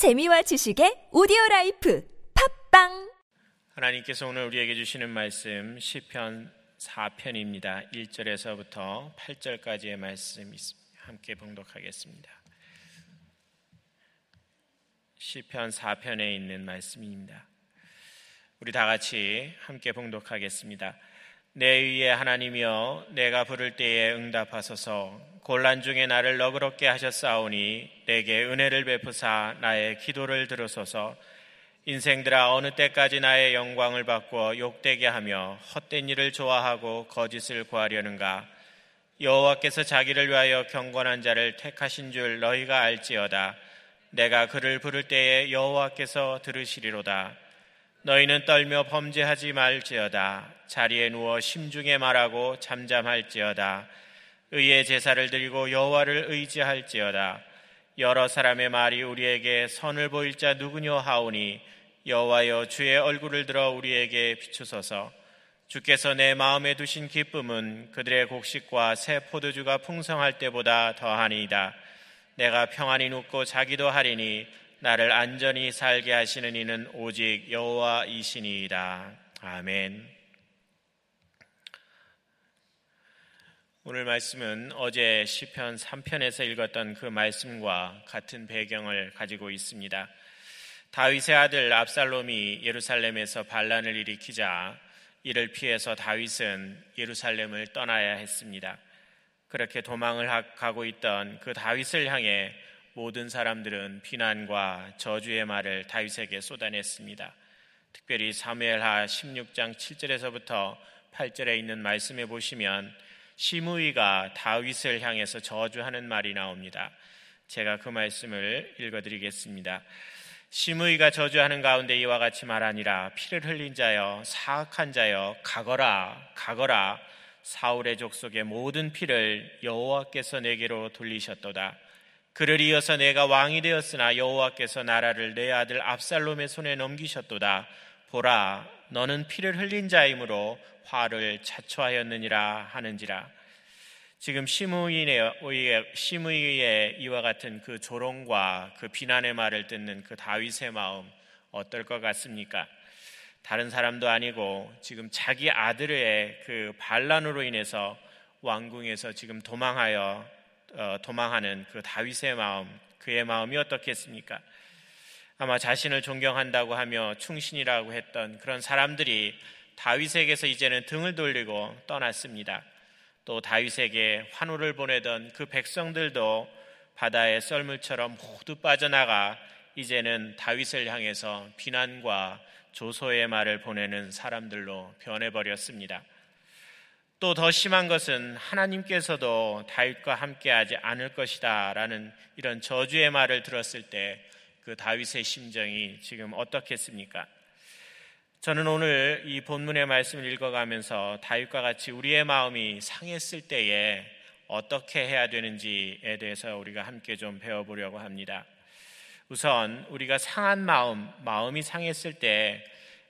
재미와 지식의 오디오 라이프 팟빵 하나님께서 오늘 우리에게 주시는 말씀 시편 4편입니다. 1절에서부터 8절까지의 말씀 함께 봉독하겠습니다. 시편 4편에 있는 말씀입니다. 우리 다 같이 함께 봉독하겠습니다. 내 의의 하나님이여 내가 부를 때에 응답하소서. 곤란 중에 나를 너그럽게 하셨사오니 내게 은혜를 베푸사 나의 기도를 들으소서. 인생들아 어느 때까지 나의 영광을 바꾸어 욕되게 하며 헛된 일을 좋아하고 거짓을 구하려는가? 여호와께서 자기를 위하여 경건한 자를 택하신 줄 너희가 알지어다. 내가 그를 부를 때에 여호와께서 들으시리로다. 너희는 떨며 범죄하지 말지어다 자리에 누워 심중에 말하고 잠잠할지어다 의의 제사를 드리고 여호와를 의지할지어다 여러 사람의 말이 우리에게 선을 보일 자 누구뇨 하오니 여호와여 주의 얼굴을 들어 우리에게 비추소서 주께서 내 마음에 두신 기쁨은 그들의 곡식과 새 포도주가 풍성할 때보다 더하니이다 내가 평안히 눕고 자기도 하리니 나를 안전히 살게 하시는 이는 오직 여호와이시니이다. 아멘. 오늘 말씀은 어제 시편 3편에서 읽었던 그 말씀과 같은 배경을 가지고 있습니다. 다윗의 아들 압살롬이 예루살렘에서 반란을 일으키자 이를 피해서 다윗은 예루살렘을 떠나야 했습니다. 그렇게 도망을 가고 있던 그 다윗을 향해 모든 사람들은 비난과 저주의 말을 다윗에게 쏟아냈습니다. 특별히 사무엘하 16장 7절에서부터 8절에 있는 말씀에 보시면 시므이가 다윗을 향해서 저주하는 말이 나옵니다. 제가 그 말씀을 읽어드리겠습니다. 시므이가 저주하는 가운데 이와 같이 말하니라 피를 흘린 자여 사악한 자여 가거라 가거라 사울의 족속의 모든 피를 여호와께서 내게로 돌리셨도다. 그를 이어서 내가 왕이 되었으나 여호와께서 나라를 내 아들 압살롬의 손에 넘기셨도다. 보라, 너는 피를 흘린 자이므로 화를 자초하였느니라 하는지라. 지금 시므이의, 시므이의 이와 같은 그 조롱과 그 비난의 말을 듣는 그 다윗의 마음 어떨 것 같습니까? 다른 사람도 아니고 지금 자기 아들의 그 반란으로 인해서 왕궁에서 지금 도망하여 어, 도망하는 그 다윗의 마음, 그의 마음이 어떻겠습니까? 아마 자신을 존경한다고 하며 충신이라고 했던 그런 사람들이 다윗에게서 이제는 등을 돌리고 떠났습니다. 또 다윗에게 환호를 보내던 그 백성들도 바다의 썰물처럼 모두 빠져나가 이제는 다윗을 향해서 비난과 조소의 말을 보내는 사람들로 변해버렸습니다. 또 더 심한 것은 하나님께서도 다윗과 함께하지 않을 것이다라는 이런 저주의 말을 들었을 때 그 다윗의 심정이 지금 어떻겠습니까? 저는 오늘 이 본문의 말씀을 읽어가면서 다윗과 같이 우리의 마음이 상했을 때에 어떻게 해야 되는지에 대해서 우리가 함께 좀 배워보려고 합니다. 우선 우리가 상한 마음, 마음이 상했을 때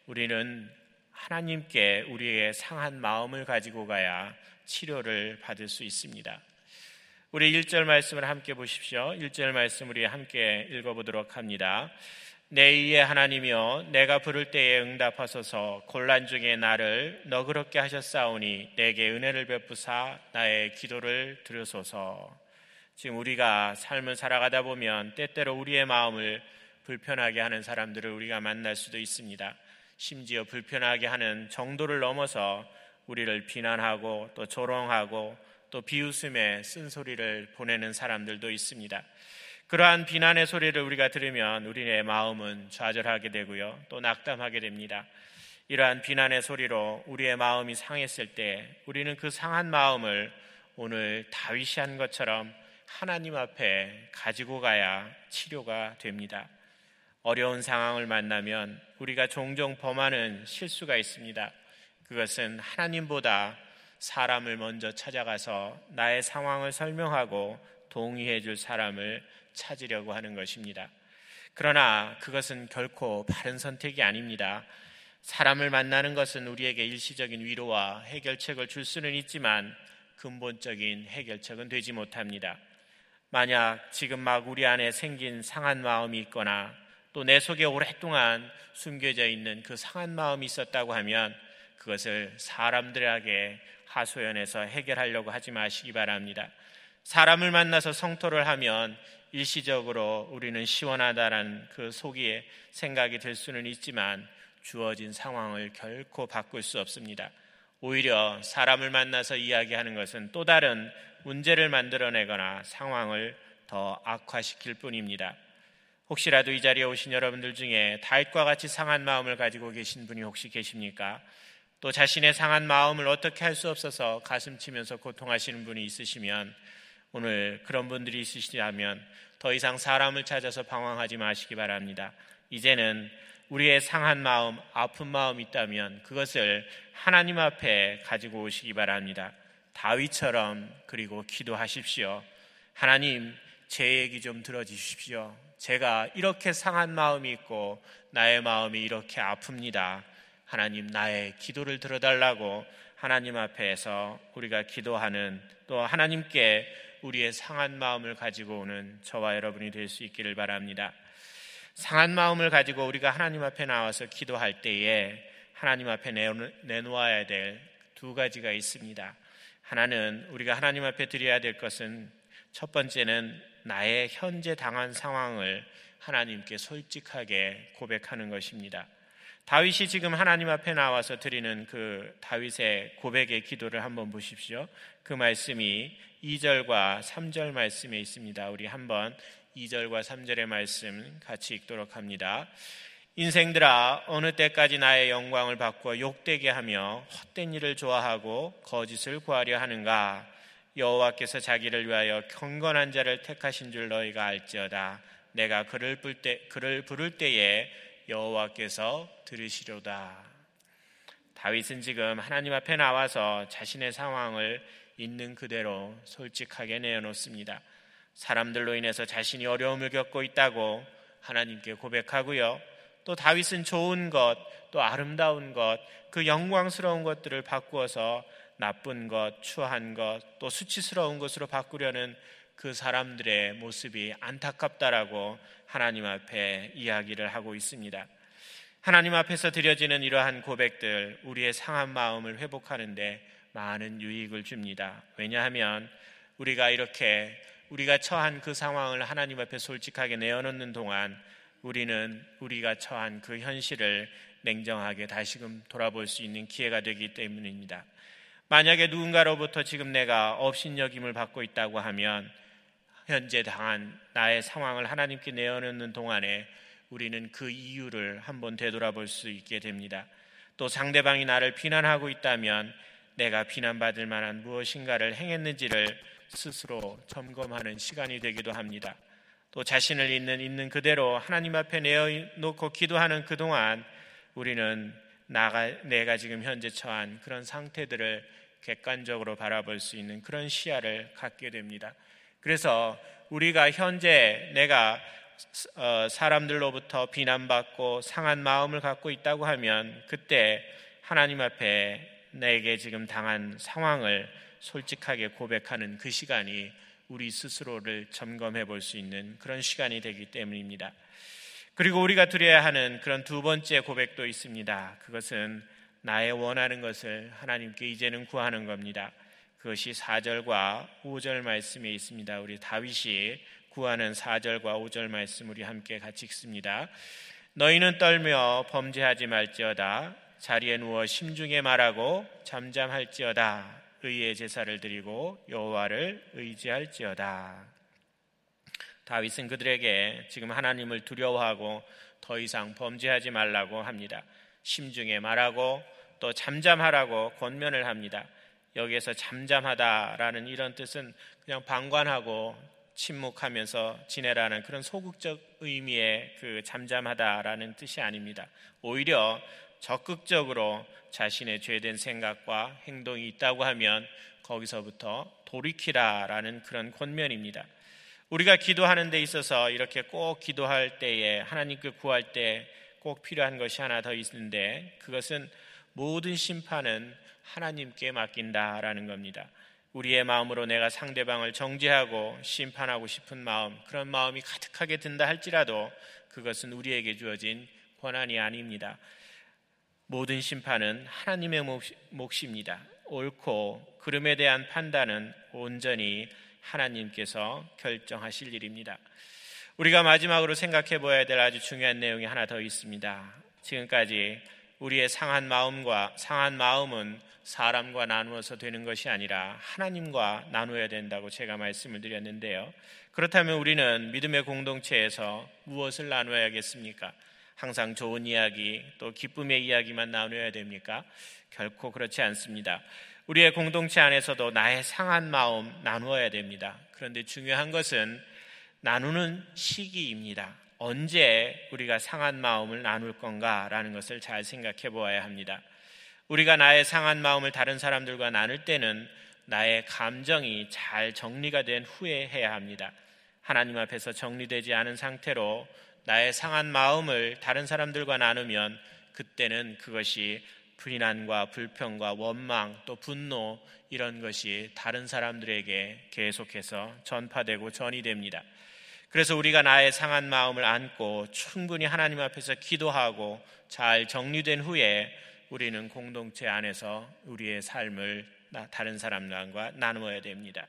우리는 하나님께 우리의 상한 마음을 가지고 가야 치료를 받을 수 있습니다. 우리 1절 말씀을 함께 보십시오. 1절 말씀 우리 함께 읽어보도록 합니다. 내 이의 하나님이여 내가 부를 때에 응답하소서 곤란 중에 나를 너그럽게 하셨사오니 내게 은혜를 베푸사 나의 기도를 들으소서 지금 우리가 삶을 살아가다 보면 때때로 우리의 마음을 불편하게 하는 사람들을 우리가 만날 수도 있습니다. 심지어 불편하게 하는 정도를 넘어서 우리를 비난하고 또 조롱하고 또 비웃음에 쓴소리를 보내는 사람들도 있습니다. 그러한 비난의 소리를 우리가 들으면 우리의 마음은 좌절하게 되고요. 또 낙담하게 됩니다. 이러한 비난의 소리로 우리의 마음이 상했을 때 우리는 그 상한 마음을 오늘 다윗이 한 것처럼 하나님 앞에 가지고 가야 치료가 됩니다. 어려운 상황을 만나면 우리가 종종 범하는 실수가 있습니다. 그것은 하나님보다 사람을 먼저 찾아가서 나의 상황을 설명하고 동의해 줄 사람을 찾으려고 하는 것입니다. 그러나 그것은 결코 바른 선택이 아닙니다. 사람을 만나는 것은 우리에게 일시적인 위로와 해결책을 줄 수는 있지만 근본적인 해결책은 되지 못합니다. 만약 지금 막 우리 안에 생긴 상한 마음이 있거나 또 내 속에 오랫동안 숨겨져 있는 그 상한 마음이 있었다고 하면 그것을 사람들에게 하소연해서 해결하려고 하지 마시기 바랍니다. 사람을 만나서 성토를 하면 일시적으로 우리는 시원하다라는 그 속에 생각이 들 수는 있지만 주어진 상황을 결코 바꿀 수 없습니다. 오히려 사람을 만나서 이야기하는 것은 또 다른 문제를 만들어내거나 상황을 더 악화시킬 뿐입니다. 혹시라도 이 자리에 오신 여러분들 중에 다윗과 같이 상한 마음을 가지고 계신 분이 혹시 계십니까? 또 자신의 상한 마음을 어떻게 할 수 없어서 가슴 치면서 고통하시는 분이 있으시면 오늘 그런 분들이 있으시다면 더 이상 사람을 찾아서 방황하지 마시기 바랍니다. 이제는 우리의 상한 마음, 아픈 마음 있다면 그것을 하나님 앞에 가지고 오시기 바랍니다. 다윗처럼 그리고 기도하십시오. 하나님, 제 얘기 좀 들어주십시오. 제가 이렇게 상한 마음이 있고 나의 마음이 이렇게 아픕니다. 하나님, 나의 기도를 들어달라고 하나님 앞에서 우리가 기도하는 또 하나님께 우리의 상한 마음을 가지고 오는 저와 여러분이 될 수 있기를 바랍니다. 상한 마음을 가지고 우리가 하나님 앞에 나와서 기도할 때에 하나님 앞에 내놓아야 될 두 가지가 있습니다. 하나는 우리가 하나님 앞에 드려야 될 것은 첫 번째는 나의 현재 당한 상황을 하나님께 솔직하게 고백하는 것입니다. 다윗이 지금 하나님 앞에 나와서 드리는 그 다윗의 고백의 기도를 한번 보십시오. 그 말씀이 2절과 3절 말씀에 있습니다. 우리 한번 2절과 3절의 말씀 같이 읽도록 합니다. 인생들아 어느 때까지 나의 영광을 바꾸어 욕되게 하며 헛된 일을 좋아하고 거짓을 구하려 하는가 여호와께서 자기를 위하여 경건한 자를 택하신 줄 너희가 알지어다 내가 그를 그를 부를 때에 여호와께서 들으시려다 다윗은 지금 하나님 앞에 나와서 자신의 상황을 있는 그대로 솔직하게 내어놓습니다. 사람들로 인해서 자신이 어려움을 겪고 있다고 하나님께 고백하고요. 또 다윗은 좋은 것, 또 아름다운 것, 그 영광스러운 것들을 바꾸어서 나쁜 것, 추한 것, 또 수치스러운 것으로 바꾸려는 그 사람들의 모습이 안타깝다라고 하나님 앞에 이야기를 하고 있습니다. 하나님 앞에서 드려지는 이러한 고백들, 우리의 상한 마음을 회복하는데 많은 유익을 줍니다. 왜냐하면 우리가 이렇게 우리가 처한 그 상황을 하나님 앞에 솔직하게 내어놓는 동안 우리는 우리가 처한 그 현실을 냉정하게 다시금 돌아볼 수 있는 기회가 되기 때문입니다. 만약에 누군가로부터 지금 내가 업신여김을 받고 있다고 하면 현재 당한 나의 상황을 하나님께 내어놓는 동안에 우리는 그 이유를 한번 되돌아볼 수 있게 됩니다. 또 상대방이 나를 비난하고 있다면 내가 비난받을 만한 무엇인가를 행했는지를 스스로 점검하는 시간이 되기도 합니다. 또 자신을 있는 있는 그대로 하나님 앞에 내어놓고 기도하는 그동안 우리는 나가, 내가 지금 현재 처한 그런 상태들을 객관적으로 바라볼 수 있는 그런 시야를 갖게 됩니다. 그래서 우리가 현재 내가 어, 사람들로부터 비난받고 상한 마음을 갖고 있다고 하면 그때 하나님 앞에 내게 지금 당한 상황을 솔직하게 고백하는 그 시간이 우리 스스로를 점검해 볼 수 있는 그런 시간이 되기 때문입니다. 그리고 우리가 드려야 하는 그런 두 번째 고백도 있습니다. 그것은 나의 원하는 것을 하나님께 이제는 구하는 겁니다. 그것이 4절과 5절 말씀에 있습니다. 우리 다윗이 구하는 4절과 5절 말씀 우리 함께 같이 읽습니다. 너희는 떨며 범죄하지 말지어다. 자리에 누워 심중에 말하고 잠잠할지어다. 의의 제사를 드리고 여호와를 의지할지어다. 다윗은 그들에게 지금 하나님을 두려워하고 더 이상 범죄하지 말라고 합니다. 심중에 말하고 또 잠잠하라고 권면을 합니다. 여기에서 잠잠하다라는 이런 뜻은 그냥 방관하고 침묵하면서 지내라는 그런 소극적 의미의 그 잠잠하다라는 뜻이 아닙니다. 오히려 적극적으로 자신의 죄된 생각과 행동이 있다고 하면 거기서부터 돌이키라라는 그런 권면입니다. 우리가 기도하는 데 있어서 이렇게 꼭 기도할 때에 하나님께 구할 때 꼭 필요한 것이 하나 더 있는데 그것은 모든 심판은 하나님께 맡긴다라는 겁니다. 우리의 마음으로 내가 상대방을 정죄하고 심판하고 싶은 마음, 그런 마음이 가득하게 든다 할지라도 그것은 우리에게 주어진 권한이 아닙니다. 모든 심판은 하나님의 몫입니다. 옳고 그름에 대한 판단은 온전히 하나님께서 결정하실 일입니다. 우리가 마지막으로 생각해 보아야 될 아주 중요한 내용이 하나 더 있습니다. 지금까지 우리의 상한 마음과 상한 마음은 사람과 나누어서 되는 것이 아니라 하나님과 나누어야 된다고 제가 말씀을 드렸는데요. 그렇다면 우리는 믿음의 공동체에서 무엇을 나누어야겠습니까? 항상 좋은 이야기 또 기쁨의 이야기만 나누어야 됩니까? 결코 그렇지 않습니다. 우리의 공동체 안에서도 나의 상한 마음 나누어야 됩니다. 그런데 중요한 것은 나누는 시기입니다. 언제 우리가 상한 마음을 나눌 건가라는 것을 잘 생각해 보아야 합니다. 우리가 나의 상한 마음을 다른 사람들과 나눌 때는 나의 감정이 잘 정리가 된 후에 해야 합니다. 하나님 앞에서 정리되지 않은 상태로 나의 상한 마음을 다른 사람들과 나누면 그때는 그것이 불인한과 불평과 원망 또 분노 이런 것이 다른 사람들에게 계속해서 전파되고 전이 됩니다. 그래서 우리가 나의 상한 마음을 안고 충분히 하나님 앞에서 기도하고 잘 정리된 후에 우리는 공동체 안에서 우리의 삶을 다른 사람들과 나누어야 됩니다.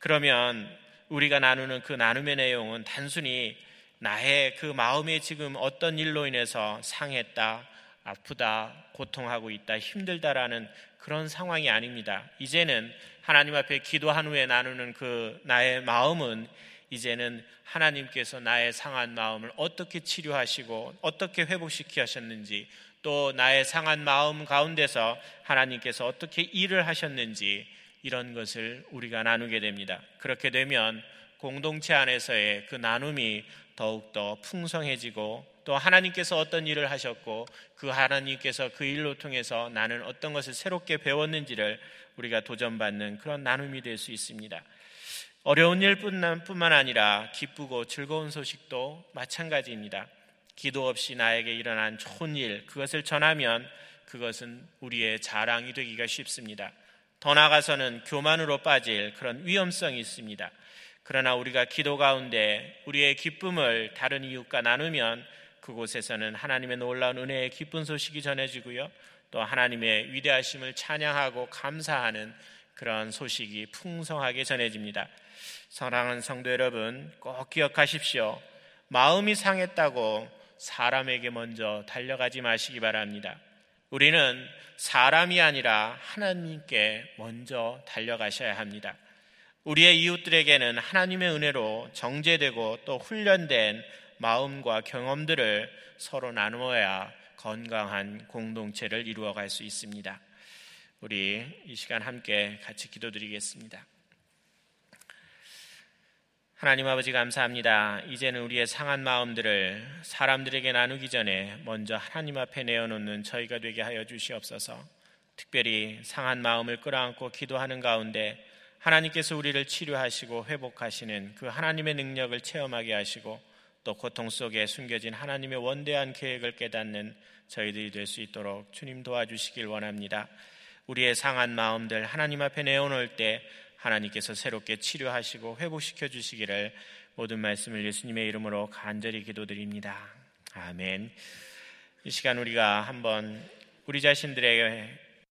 그러면 우리가 나누는 그 나눔의 내용은 단순히 나의 그 마음에 지금 어떤 일로 인해서 상했다, 아프다, 고통하고 있다, 힘들다라는 그런 상황이 아닙니다. 이제는 하나님 앞에 기도한 후에 나누는 그 나의 마음은 이제는 하나님께서 나의 상한 마음을 어떻게 치료하시고 어떻게 회복시키 하셨는지 또 나의 상한 마음 가운데서 하나님께서 어떻게 일을 하셨는지 이런 것을 우리가 나누게 됩니다. 그렇게 되면 공동체 안에서의 그 나눔이 더욱더 풍성해지고 또 하나님께서 어떤 일을 하셨고 그 하나님께서 그 일로 통해서 나는 어떤 것을 새롭게 배웠는지를 우리가 도전받는 그런 나눔이 될 수 있습니다. 어려운 일뿐만 아니라 기쁘고 즐거운 소식도 마찬가지입니다. 기도 없이 나에게 일어난 좋은 일, 그것을 전하면 그것은 우리의 자랑이 되기가 쉽습니다. 더 나아가서는 교만으로 빠질 그런 위험성이 있습니다. 그러나 우리가 기도 가운데 우리의 기쁨을 다른 이웃과 나누면 그곳에서는 하나님의 놀라운 은혜의 기쁜 소식이 전해지고요. 또 하나님의 위대하심을 찬양하고 감사하는 그런 소식이 풍성하게 전해집니다. 사랑하는 성도 여러분, 꼭 기억하십시오. 마음이 상했다고 사람에게 먼저 달려가지 마시기 바랍니다. 우리는 사람이 아니라 하나님께 먼저 달려가셔야 합니다. 우리의 이웃들에게는 하나님의 은혜로 정제되고 또 훈련된 마음과 경험들을 서로 나누어야 건강한 공동체를 이루어갈 수 있습니다. 우리 이 시간 함께 같이 기도드리겠습니다. 하나님 아버지 감사합니다. 이제는 우리의 상한 마음들을 사람들에게 나누기 전에 먼저 하나님 앞에 내어놓는 저희가 되게 하여 주시옵소서. 특별히 상한 마음을 끌어안고 기도하는 가운데 하나님께서 우리를 치료하시고 회복하시는 그 하나님의 능력을 체험하게 하시고 또 고통 속에 숨겨진 하나님의 원대한 계획을 깨닫는 저희들이 될 수 있도록 주님 도와주시길 원합니다. 우리의 상한 마음들 하나님 앞에 내어놓을 때 하나님께서 새롭게 치료하시고 회복시켜 주시기를 모든 말씀을 예수님의 이름으로 간절히 기도드립니다. 아멘. 이 시간 우리가 한번 우리 자신들에게